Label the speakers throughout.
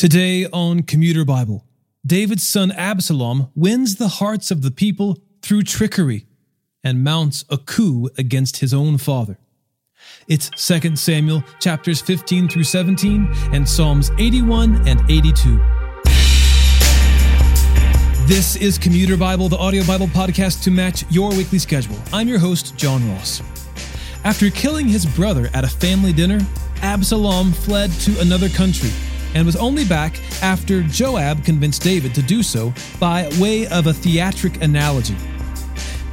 Speaker 1: Today on Commuter Bible, David's son Absalom wins the hearts of the people through trickery and mounts a coup against his own father. It's 2 Samuel chapters 15 through 17 and Psalms 81 and 82. This is Commuter Bible, the audio Bible podcast to match your weekly schedule. I'm your host, John Ross. After killing his brother at a family dinner, Absalom fled to another country and was only back after Joab convinced David to do so by way of a theatric analogy.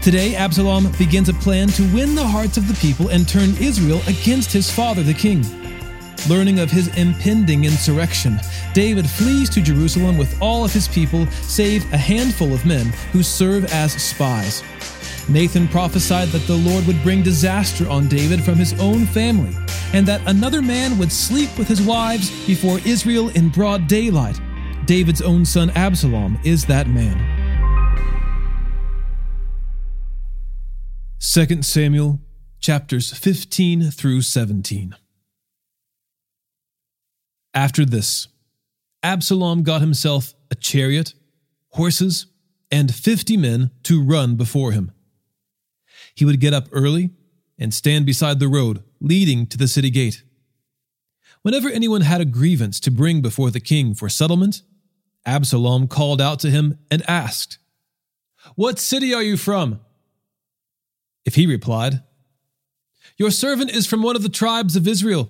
Speaker 1: Today, Absalom begins a plan to win the hearts of the people and turn Israel against his father, the king. Learning of his impending insurrection, David flees to Jerusalem with all of his people, save a handful of men who serve as spies. Nathan prophesied that the Lord would bring disaster on David from his own family, and that another man would sleep with his wives before Israel in broad daylight. David's own son Absalom is that man. 2 Samuel chapters 15 through 17. After this, Absalom got himself a chariot, horses, and fifty men to run before him. He would get up early and stand beside the road leading to the city gate. Whenever anyone had a grievance to bring before the king for settlement, Absalom called out to him and asked, What city are you from? If he replied, Your servant is from one of the tribes of Israel,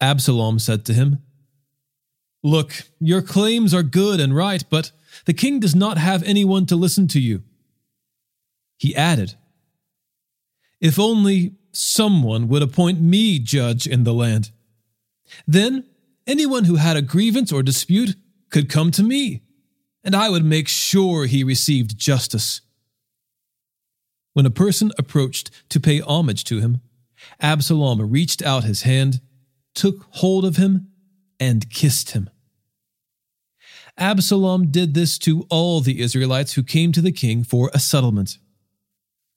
Speaker 1: Absalom said to him, Look, your claims are good and right, but the king does not have anyone to listen to you. He added, if only someone would appoint me judge in the land. Then anyone who had a grievance or dispute could come to me, and I would make sure he received justice. When a person approached to pay homage to him, Absalom reached out his hand, took hold of him, and kissed him. Absalom did this to all the Israelites who came to the king for a settlement.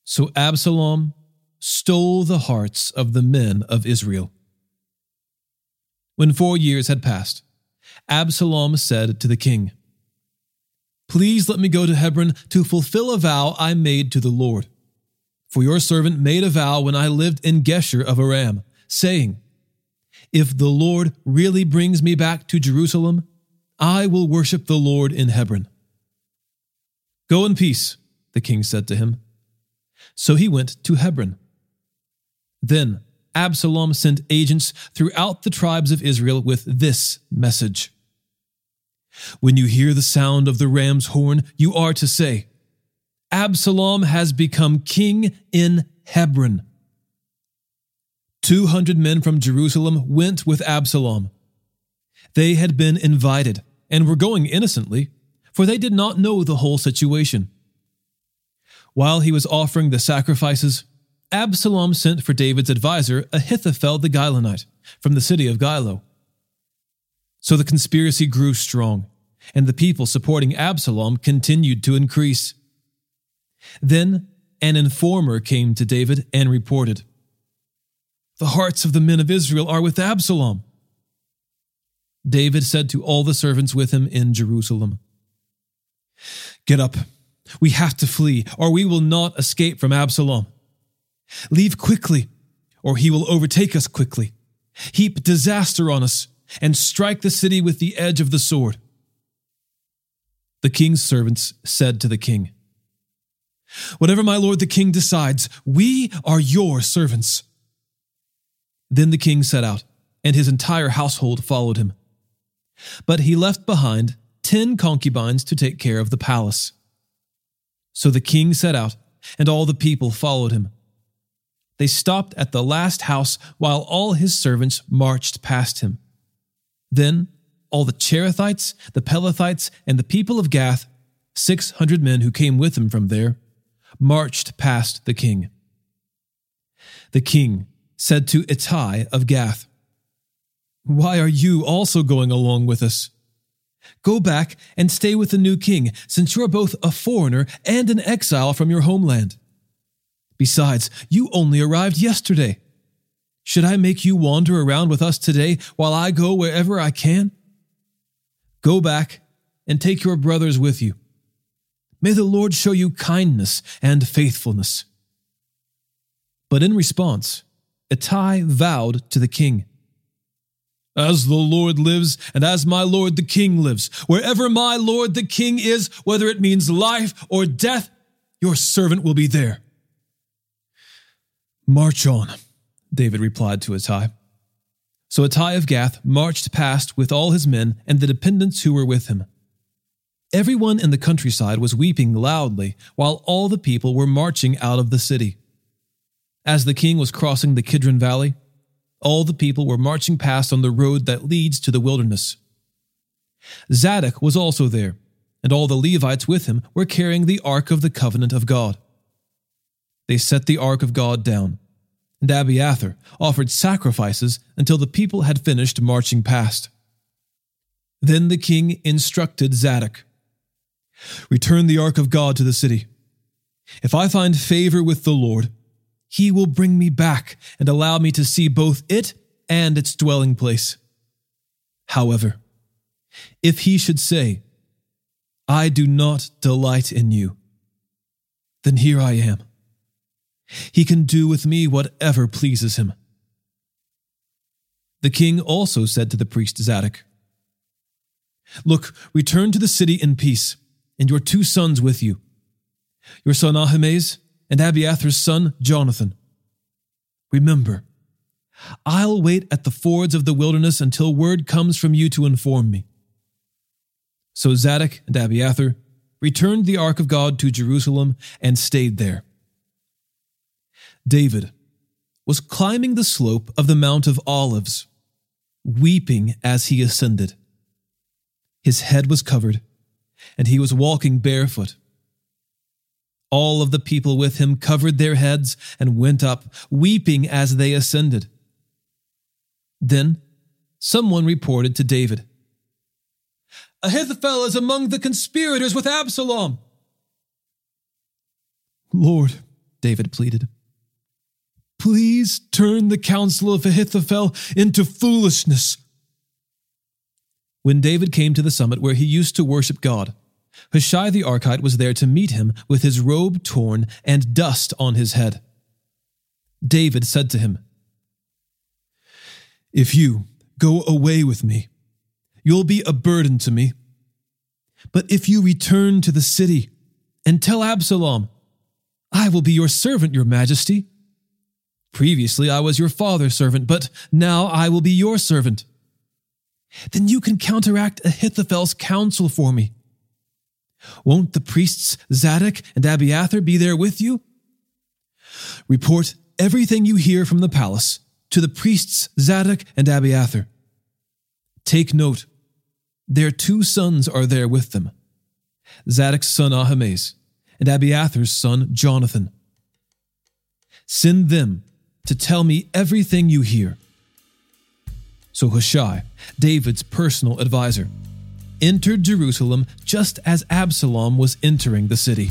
Speaker 1: So Absalom stole the hearts of the men of Israel. When four years had passed, Absalom said to the king, Please let me go to Hebron to fulfill a vow I made to the Lord. For your servant made a vow when I lived in Geshur of Aram, saying, If the Lord really brings me back to Jerusalem, I will worship the Lord in Hebron. Go in peace, the king said to him. So he went to Hebron. Then Absalom sent agents throughout the tribes of Israel with this message When you hear the sound of the ram's horn, you are to say, Absalom has become king in Hebron. Two hundred men from Jerusalem went with Absalom. They had been invited and were going innocently, for they did not know the whole situation. While he was offering the sacrifices, Absalom sent for David's advisor Ahithophel the Gilonite from the city of Gilo. So the conspiracy grew strong, and the people supporting Absalom continued to increase. Then an informer came to David and reported, The hearts of the men of Israel are with Absalom. David said to all the servants with him in Jerusalem, Get up, we have to flee, or we will not escape from Absalom. Leave quickly, or he will overtake us quickly, heap disaster on us, and strike the city with the edge of the sword. The king's servants said to the king, Whatever my lord the king decides, we are your servants. Then the king set out, and his entire household followed him. But he left behind ten concubines to take care of the palace. So the king set out, and all the people followed him. They stopped at the last house while all his servants marched past him. Then all the Cherethites, the Pelethites, and the people of Gath, six hundred men who came with him from there, marched past the king. The king said to Ittai of Gath, Why are you also going along with us? Go back and stay with the new king, since you're both a foreigner and an exile from your homeland. Besides, you only arrived yesterday. Should I make you wander around with us today while I go wherever I can? Go back and take your brothers with you. May the Lord show you kindness and faithfulness. But in response, Ittai vowed to the king As the Lord lives, and as my lord the king lives, wherever my lord the king is, whether it means life or death, your servant will be there. March on, David replied to Ittai. So Ittai of Gath marched past with all his men and the dependents who were with him. Everyone in the countryside was weeping loudly, while all the people were marching out of the city. As the king was crossing the Kidron Valley, all the people were marching past on the road that leads to the wilderness. Zadok was also there, and all the Levites with him were carrying the Ark of the Covenant of God. They set the Ark of God down, and Abiathar offered sacrifices until the people had finished marching past. Then the king instructed Zadok Return the Ark of God to the city. If I find favor with the Lord, he will bring me back and allow me to see both it and its dwelling place. However, if he should say, I do not delight in you, then here I am. He can do with me whatever pleases him. The king also said to the priest Zadok, Look, return to the city in peace, and your two sons with you, your son Ahimaaz and Abiathar's son, Jonathan. Remember, I'll wait at the fords of the wilderness until word comes from you to inform me. So Zadok and Abiathar returned the ark of God to Jerusalem and stayed there. David was climbing the slope of the Mount of Olives, weeping as he ascended. His head was covered, and he was walking barefoot. All of the people with him covered their heads and went up, weeping as they ascended. Then someone reported to David Ahithophel is among the conspirators with Absalom. Lord, David pleaded, please turn the counsel of Ahithophel into foolishness. When David came to the summit where he used to worship God, Hushai the Archite was there to meet him with his robe torn and dust on his head. David said to him, If you go away with me, you'll be a burden to me. But if you return to the city and tell Absalom, I will be your servant, your majesty. Previously I was your father's servant, but now I will be your servant. Then you can counteract Ahithophel's counsel for me won't the priests Zadok and Abiathar be there with you? Report everything you hear from the palace to the priests Zadok and Abiathar. Take note, their two sons are there with them Zadok's son Ahimaaz and Abiathar's son Jonathan. Send them to tell me everything you hear. So Hushai, David's personal advisor, entered Jerusalem just as Absalom was entering the city.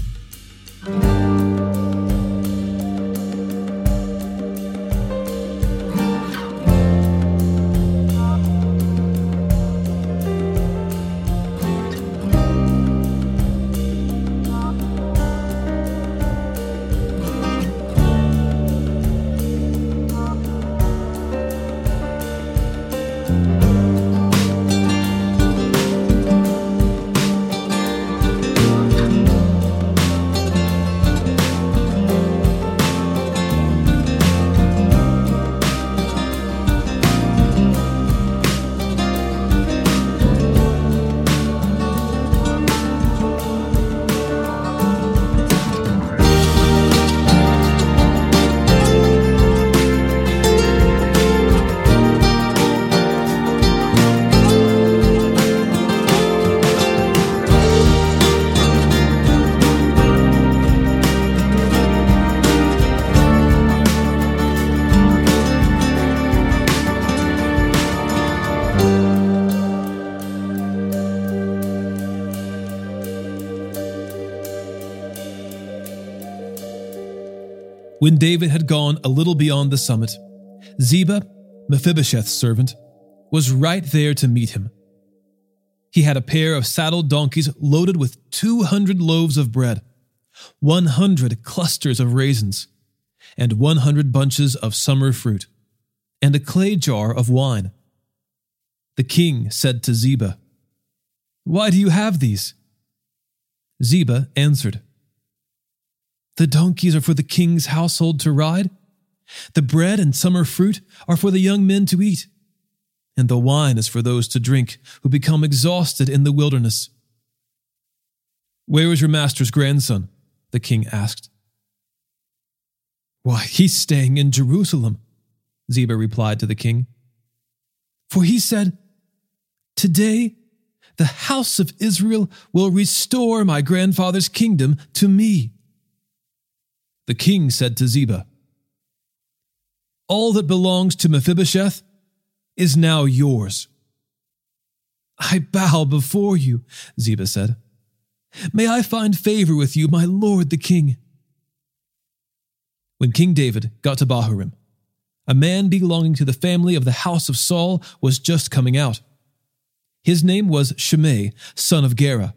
Speaker 1: When David had gone a little beyond the summit, Ziba, Mephibosheth's servant, was right there to meet him. he had a pair of saddled donkeys loaded with 200 loaves of bread, 100 clusters of raisins, and 100 bunches of summer fruit, and a clay jar of wine. The king said to Ziba, Why do you have these? Ziba answered, The donkeys are for the king's household to ride. The bread and summer fruit are for the young men to eat and the wine is for those to drink who become exhausted in the wilderness. Where is your master's grandson? the king asked. Why, he's staying in Jerusalem, Ziba replied to the king. For he said, Today the house of Israel will restore my grandfather's kingdom to me. The king said to Ziba, All that belongs to Mephibosheth is now yours. I bow before you, Ziba said. May I find favor with you, my lord the king. When King David got to Bahurim, a man belonging to the family of the house of Saul was just coming out. His name was Shimei, son of Gera,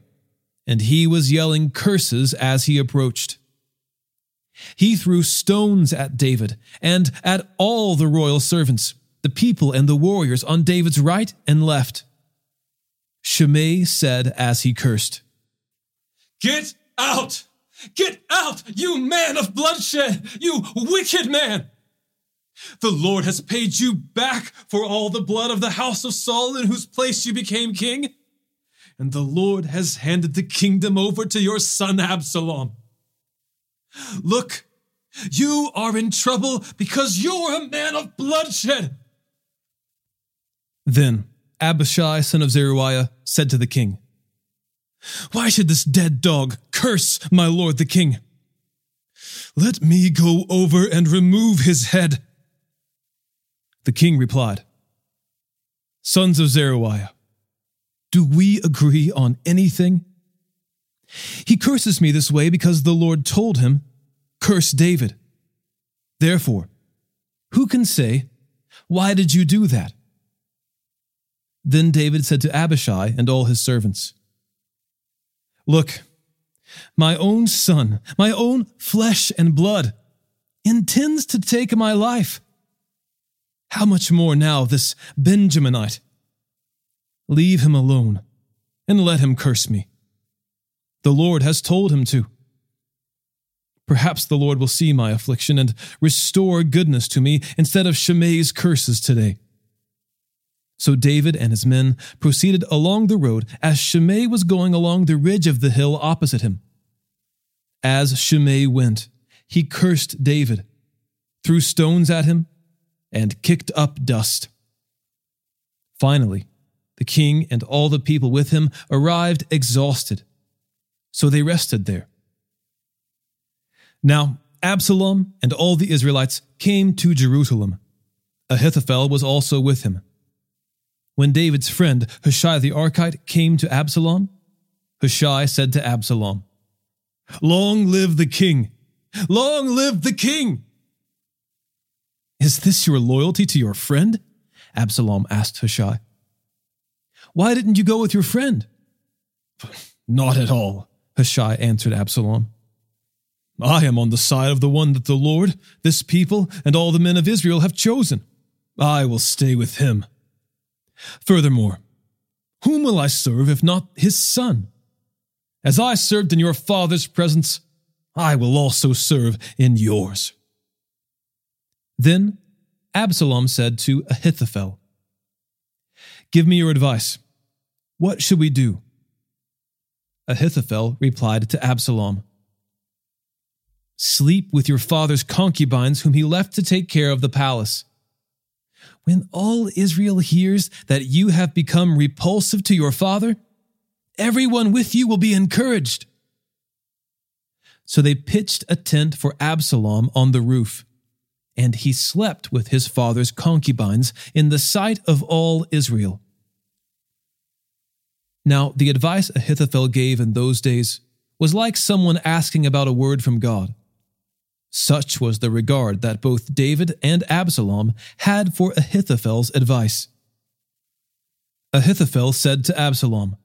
Speaker 1: and he was yelling curses as he approached. He threw stones at David and at all the royal servants the people and the warriors on David's right and left. Shimei said as he cursed, Get out! Get out, you man of bloodshed, you wicked man! The Lord has paid you back for all the blood of the house of Saul in whose place you became king. And the Lord has handed the kingdom over to your son Absalom. Look, you are in trouble because you're a man of bloodshed. Then Abishai, son of Zeruiah, said to the king, Why should this dead dog curse my lord the king? Let me go over and remove his head. The king replied, Sons of Zeruiah, do we agree on anything? He curses me this way because the Lord told him, Curse David. Therefore, who can say, Why did you do that? Then David said to Abishai and all his servants, Look, my own son, my own flesh and blood, intends to take my life. How much more now this Benjaminite? Leave him alone and let him curse me. The Lord has told him to. Perhaps the Lord will see my affliction and restore goodness to me instead of Shimei's curses today. So David and his men proceeded along the road as Shimei was going along the ridge of the hill opposite him. As Shimei went, he cursed David, threw stones at him, and kicked up dust. Finally, the king and all the people with him arrived exhausted, so they rested there. Now, Absalom and all the Israelites came to Jerusalem. Ahithophel was also with him. When David's friend Hushai the Archite came to Absalom, Hushai said to Absalom, Long live the king! Long live the king! Is this your loyalty to your friend? Absalom asked Hushai. Why didn't you go with your friend? Not at all, Hushai answered Absalom. I am on the side of the one that the Lord, this people, and all the men of Israel have chosen. I will stay with him. Furthermore, whom will I serve if not his son? As I served in your father's presence, I will also serve in yours. Then Absalom said to Ahithophel, Give me your advice. What should we do? Ahithophel replied to Absalom, Sleep with your father's concubines, whom he left to take care of the palace. When all Israel hears that you have become repulsive to your father, everyone with you will be encouraged. So they pitched a tent for Absalom on the roof, and he slept with his father's concubines in the sight of all Israel. Now, the advice Ahithophel gave in those days was like someone asking about a word from God. Such was the regard that both David and Absalom had for Ahithophel's advice. Ahithophel said to Absalom,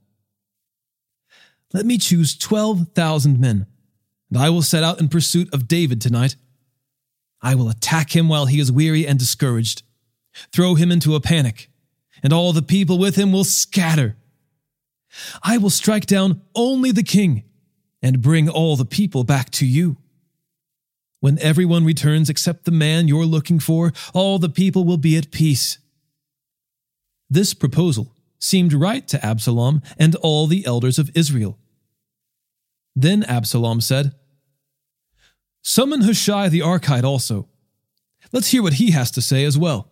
Speaker 1: Let me choose 12,000 men, and I will set out in pursuit of David tonight. I will attack him while he is weary and discouraged, throw him into a panic, and all the people with him will scatter. I will strike down only the king and bring all the people back to you. When everyone returns except the man you're looking for, all the people will be at peace. This proposal seemed right to Absalom and all the elders of Israel. Then Absalom said, Summon Hushai the Archite also. Let's hear what he has to say as well.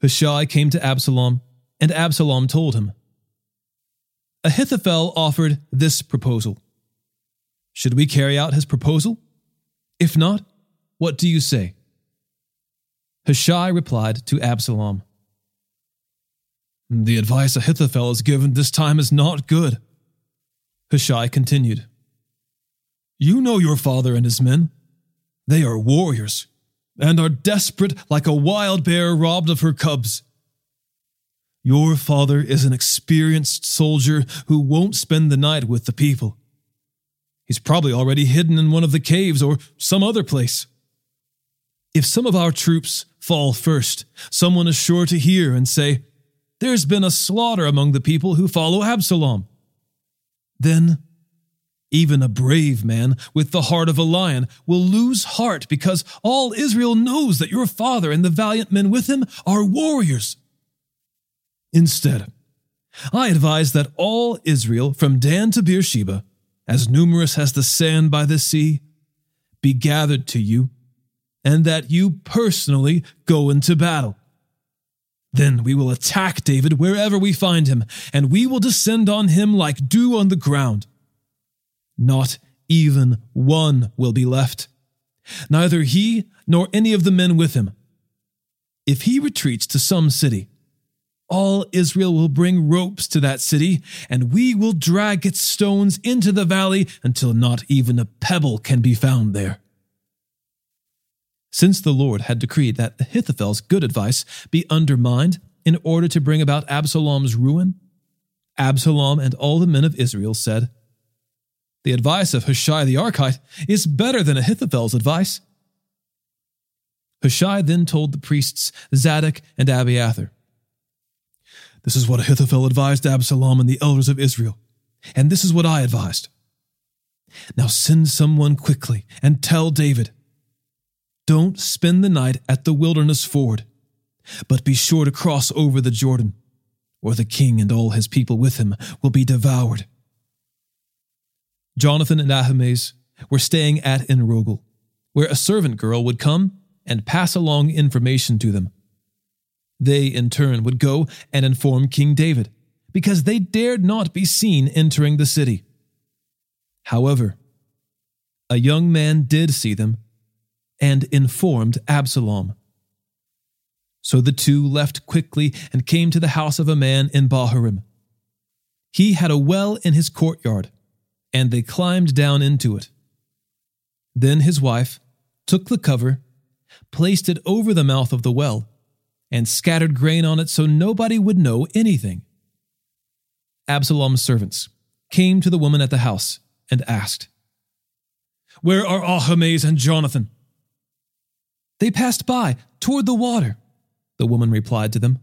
Speaker 1: Hushai came to Absalom, and Absalom told him. Ahithophel offered this proposal. Should we carry out his proposal? If not, what do you say? Hushai replied to Absalom The advice Ahithophel has given this time is not good. Hushai continued You know your father and his men. They are warriors and are desperate like a wild bear robbed of her cubs. Your father is an experienced soldier who won't spend the night with the people. He's probably already hidden in one of the caves or some other place. If some of our troops fall first, someone is sure to hear and say, There's been a slaughter among the people who follow Absalom. Then, even a brave man with the heart of a lion will lose heart because all Israel knows that your father and the valiant men with him are warriors. Instead, I advise that all Israel from Dan to Beersheba as numerous as the sand by the sea, be gathered to you, and that you personally go into battle. Then we will attack David wherever we find him, and we will descend on him like dew on the ground. Not even one will be left, neither he nor any of the men with him. If he retreats to some city, all Israel will bring ropes to that city, and we will drag its stones into the valley until not even a pebble can be found there. Since the Lord had decreed that Ahithophel's good advice be undermined in order to bring about Absalom's ruin, Absalom and all the men of Israel said, The advice of Hushai the Archite is better than Ahithophel's advice. Hushai then told the priests Zadok and Abiathar, this is what Ahithophel advised Absalom and the elders of Israel, and this is what I advised. Now send someone quickly and tell David, Don't spend the night at the wilderness ford, but be sure to cross over the Jordan, or the king and all his people with him will be devoured. Jonathan and Ahimaaz were staying at Enrogel, where a servant girl would come and pass along information to them. They, in turn, would go and inform King David, because they dared not be seen entering the city. However, a young man did see them and informed Absalom. So the two left quickly and came to the house of a man in Bahurim. He had a well in his courtyard, and they climbed down into it. Then his wife took the cover, placed it over the mouth of the well, and scattered grain on it so nobody would know anything. Absalom's servants came to the woman at the house and asked, Where are Ahimaaz and Jonathan? They passed by toward the water, the woman replied to them.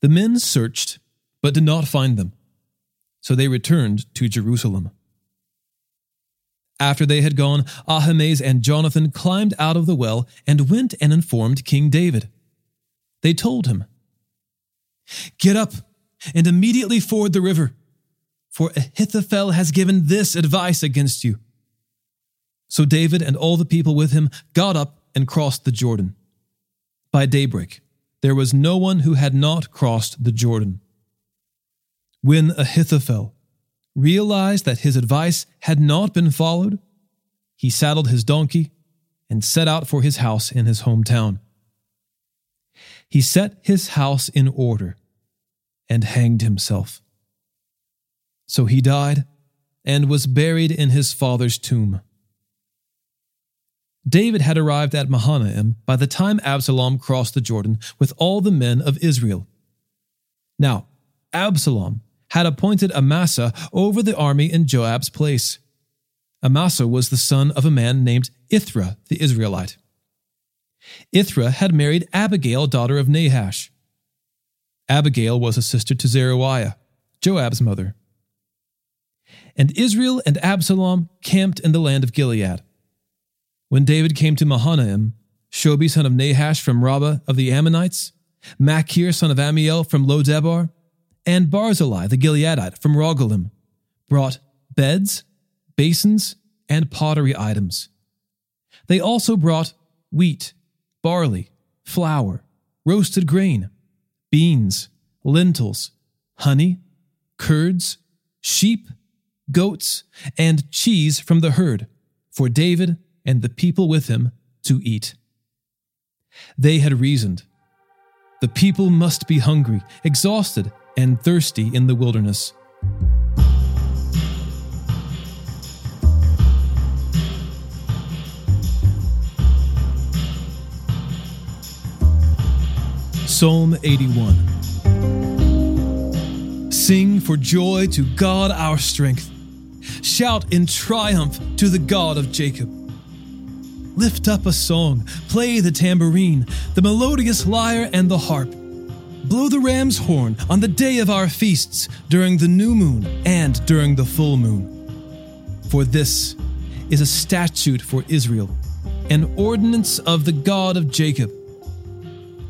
Speaker 1: The men searched, but did not find them, so they returned to Jerusalem. After they had gone, Ahimaaz and Jonathan climbed out of the well and went and informed King David. They told him, Get up and immediately ford the river, for Ahithophel has given this advice against you. So David and all the people with him got up and crossed the Jordan. By daybreak, there was no one who had not crossed the Jordan. When Ahithophel realized that his advice had not been followed, he saddled his donkey and set out for his house in his hometown he set his house in order and hanged himself. So he died and was buried in his father's tomb. David had arrived at Mahanaim by the time Absalom crossed the Jordan with all the men of Israel. Now, Absalom had appointed Amasa over the army in Joab's place. Amasa was the son of a man named Ithra the Israelite. Ithra had married Abigail, daughter of Nahash. Abigail was a sister to Zeruiah, Joab's mother. And Israel and Absalom camped in the land of Gilead. When David came to Mahanaim, Shobi son of Nahash from Rabbah of the Ammonites, Machir son of Ammiel from Lodebar, and Barzillai the Gileadite from Rogelim brought beds, basins, and pottery items. They also brought wheat, barley, flour, roasted grain, beans, lentils, honey, curds, sheep, goats, and cheese from the herd for David and the people with him to eat. They had reasoned. The people must be hungry, exhausted, and thirsty in the wilderness. Psalm 81 Sing for joy to God our strength. Shout in triumph to the God of Jacob. Lift up a song, play the tambourine, the melodious lyre, and the harp. Blow the ram's horn on the day of our feasts, during the new moon and during the full moon. For this is a statute for Israel, an ordinance of the God of Jacob.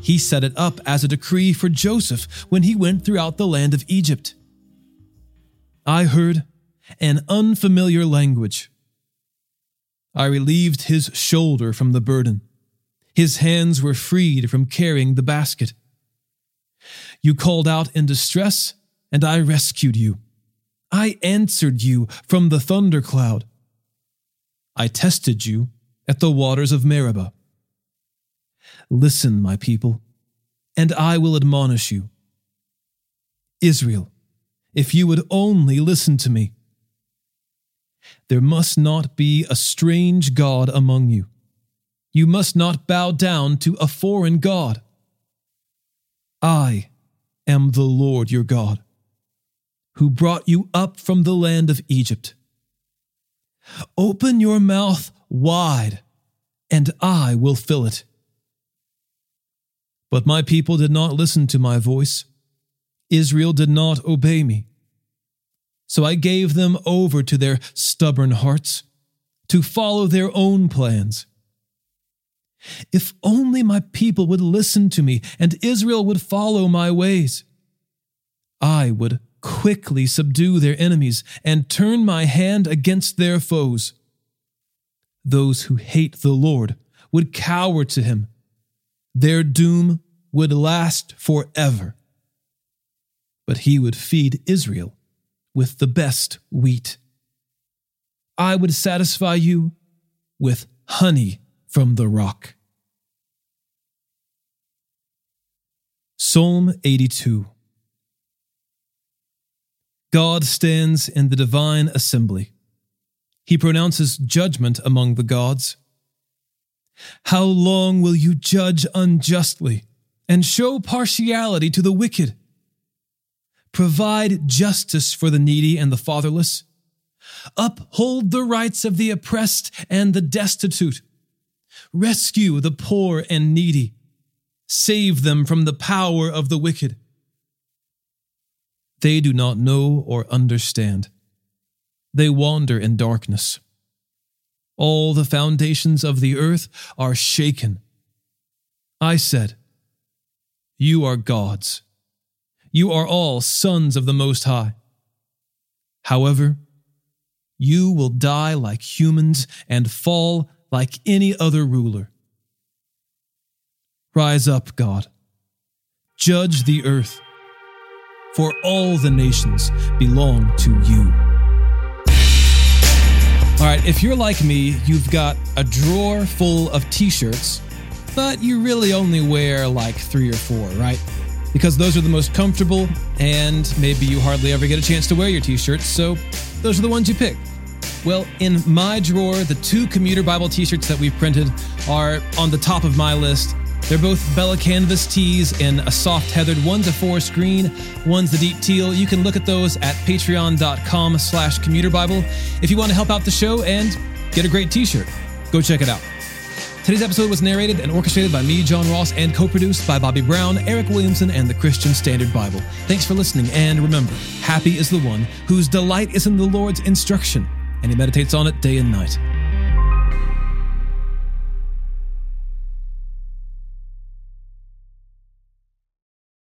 Speaker 1: He set it up as a decree for Joseph when he went throughout the land of Egypt. I heard an unfamiliar language I relieved his shoulder from the burden. His hands were freed from carrying the basket. You called out in distress, and I rescued you. I answered you from the thundercloud. I tested you at the waters of Meribah. Listen, my people, and I will admonish you. Israel, if you would only listen to me. There must not be a strange God among you. You must not bow down to a foreign God. I am the Lord your God, who brought you up from the land of Egypt. Open your mouth wide, and I will fill it. But my people did not listen to my voice. Israel did not obey me. So I gave them over to their stubborn hearts to follow their own plans. If only my people would listen to me and Israel would follow my ways, I would quickly subdue their enemies and turn my hand against their foes. Those who hate the Lord would cower to him. Their doom would last forever. But he would feed Israel with the best wheat. I would satisfy you with honey from the rock. Psalm 82 God stands in the divine assembly. He pronounces judgment among the gods. How long will you judge unjustly and show partiality to the wicked? Provide justice for the needy and the fatherless. Uphold the rights of the oppressed and the destitute. Rescue the poor and needy. Save them from the power of the wicked. They do not know or understand. They wander in darkness. All the foundations of the earth are shaken. I said, You are gods you are all sons of the Most High. However, you will die like humans and fall like any other ruler. Rise up, God. Judge the earth, for all the nations belong to you. All right, if you're like me, you've got a drawer full of t shirts, but you really only wear like three or four, right? because those are the most comfortable and maybe you hardly ever get a chance to wear your t shirts, so those are the ones you pick. Well, in my drawer, the two commuter Bible t shirts that we've printed are on the top of my list. They're both Bella Canvas tees in a soft heathered. One's a forest green, one's the deep teal. You can look at those at patreon.com slash commuter Bible. If you want to help out the show and get a great t-shirt, go check it out. Today's episode was narrated and orchestrated by me, John Ross, and co produced by Bobby Brown, Eric Williamson, and the Christian Standard Bible. Thanks for listening, and remember happy is the one whose delight is in the Lord's instruction, and he meditates on it day and night.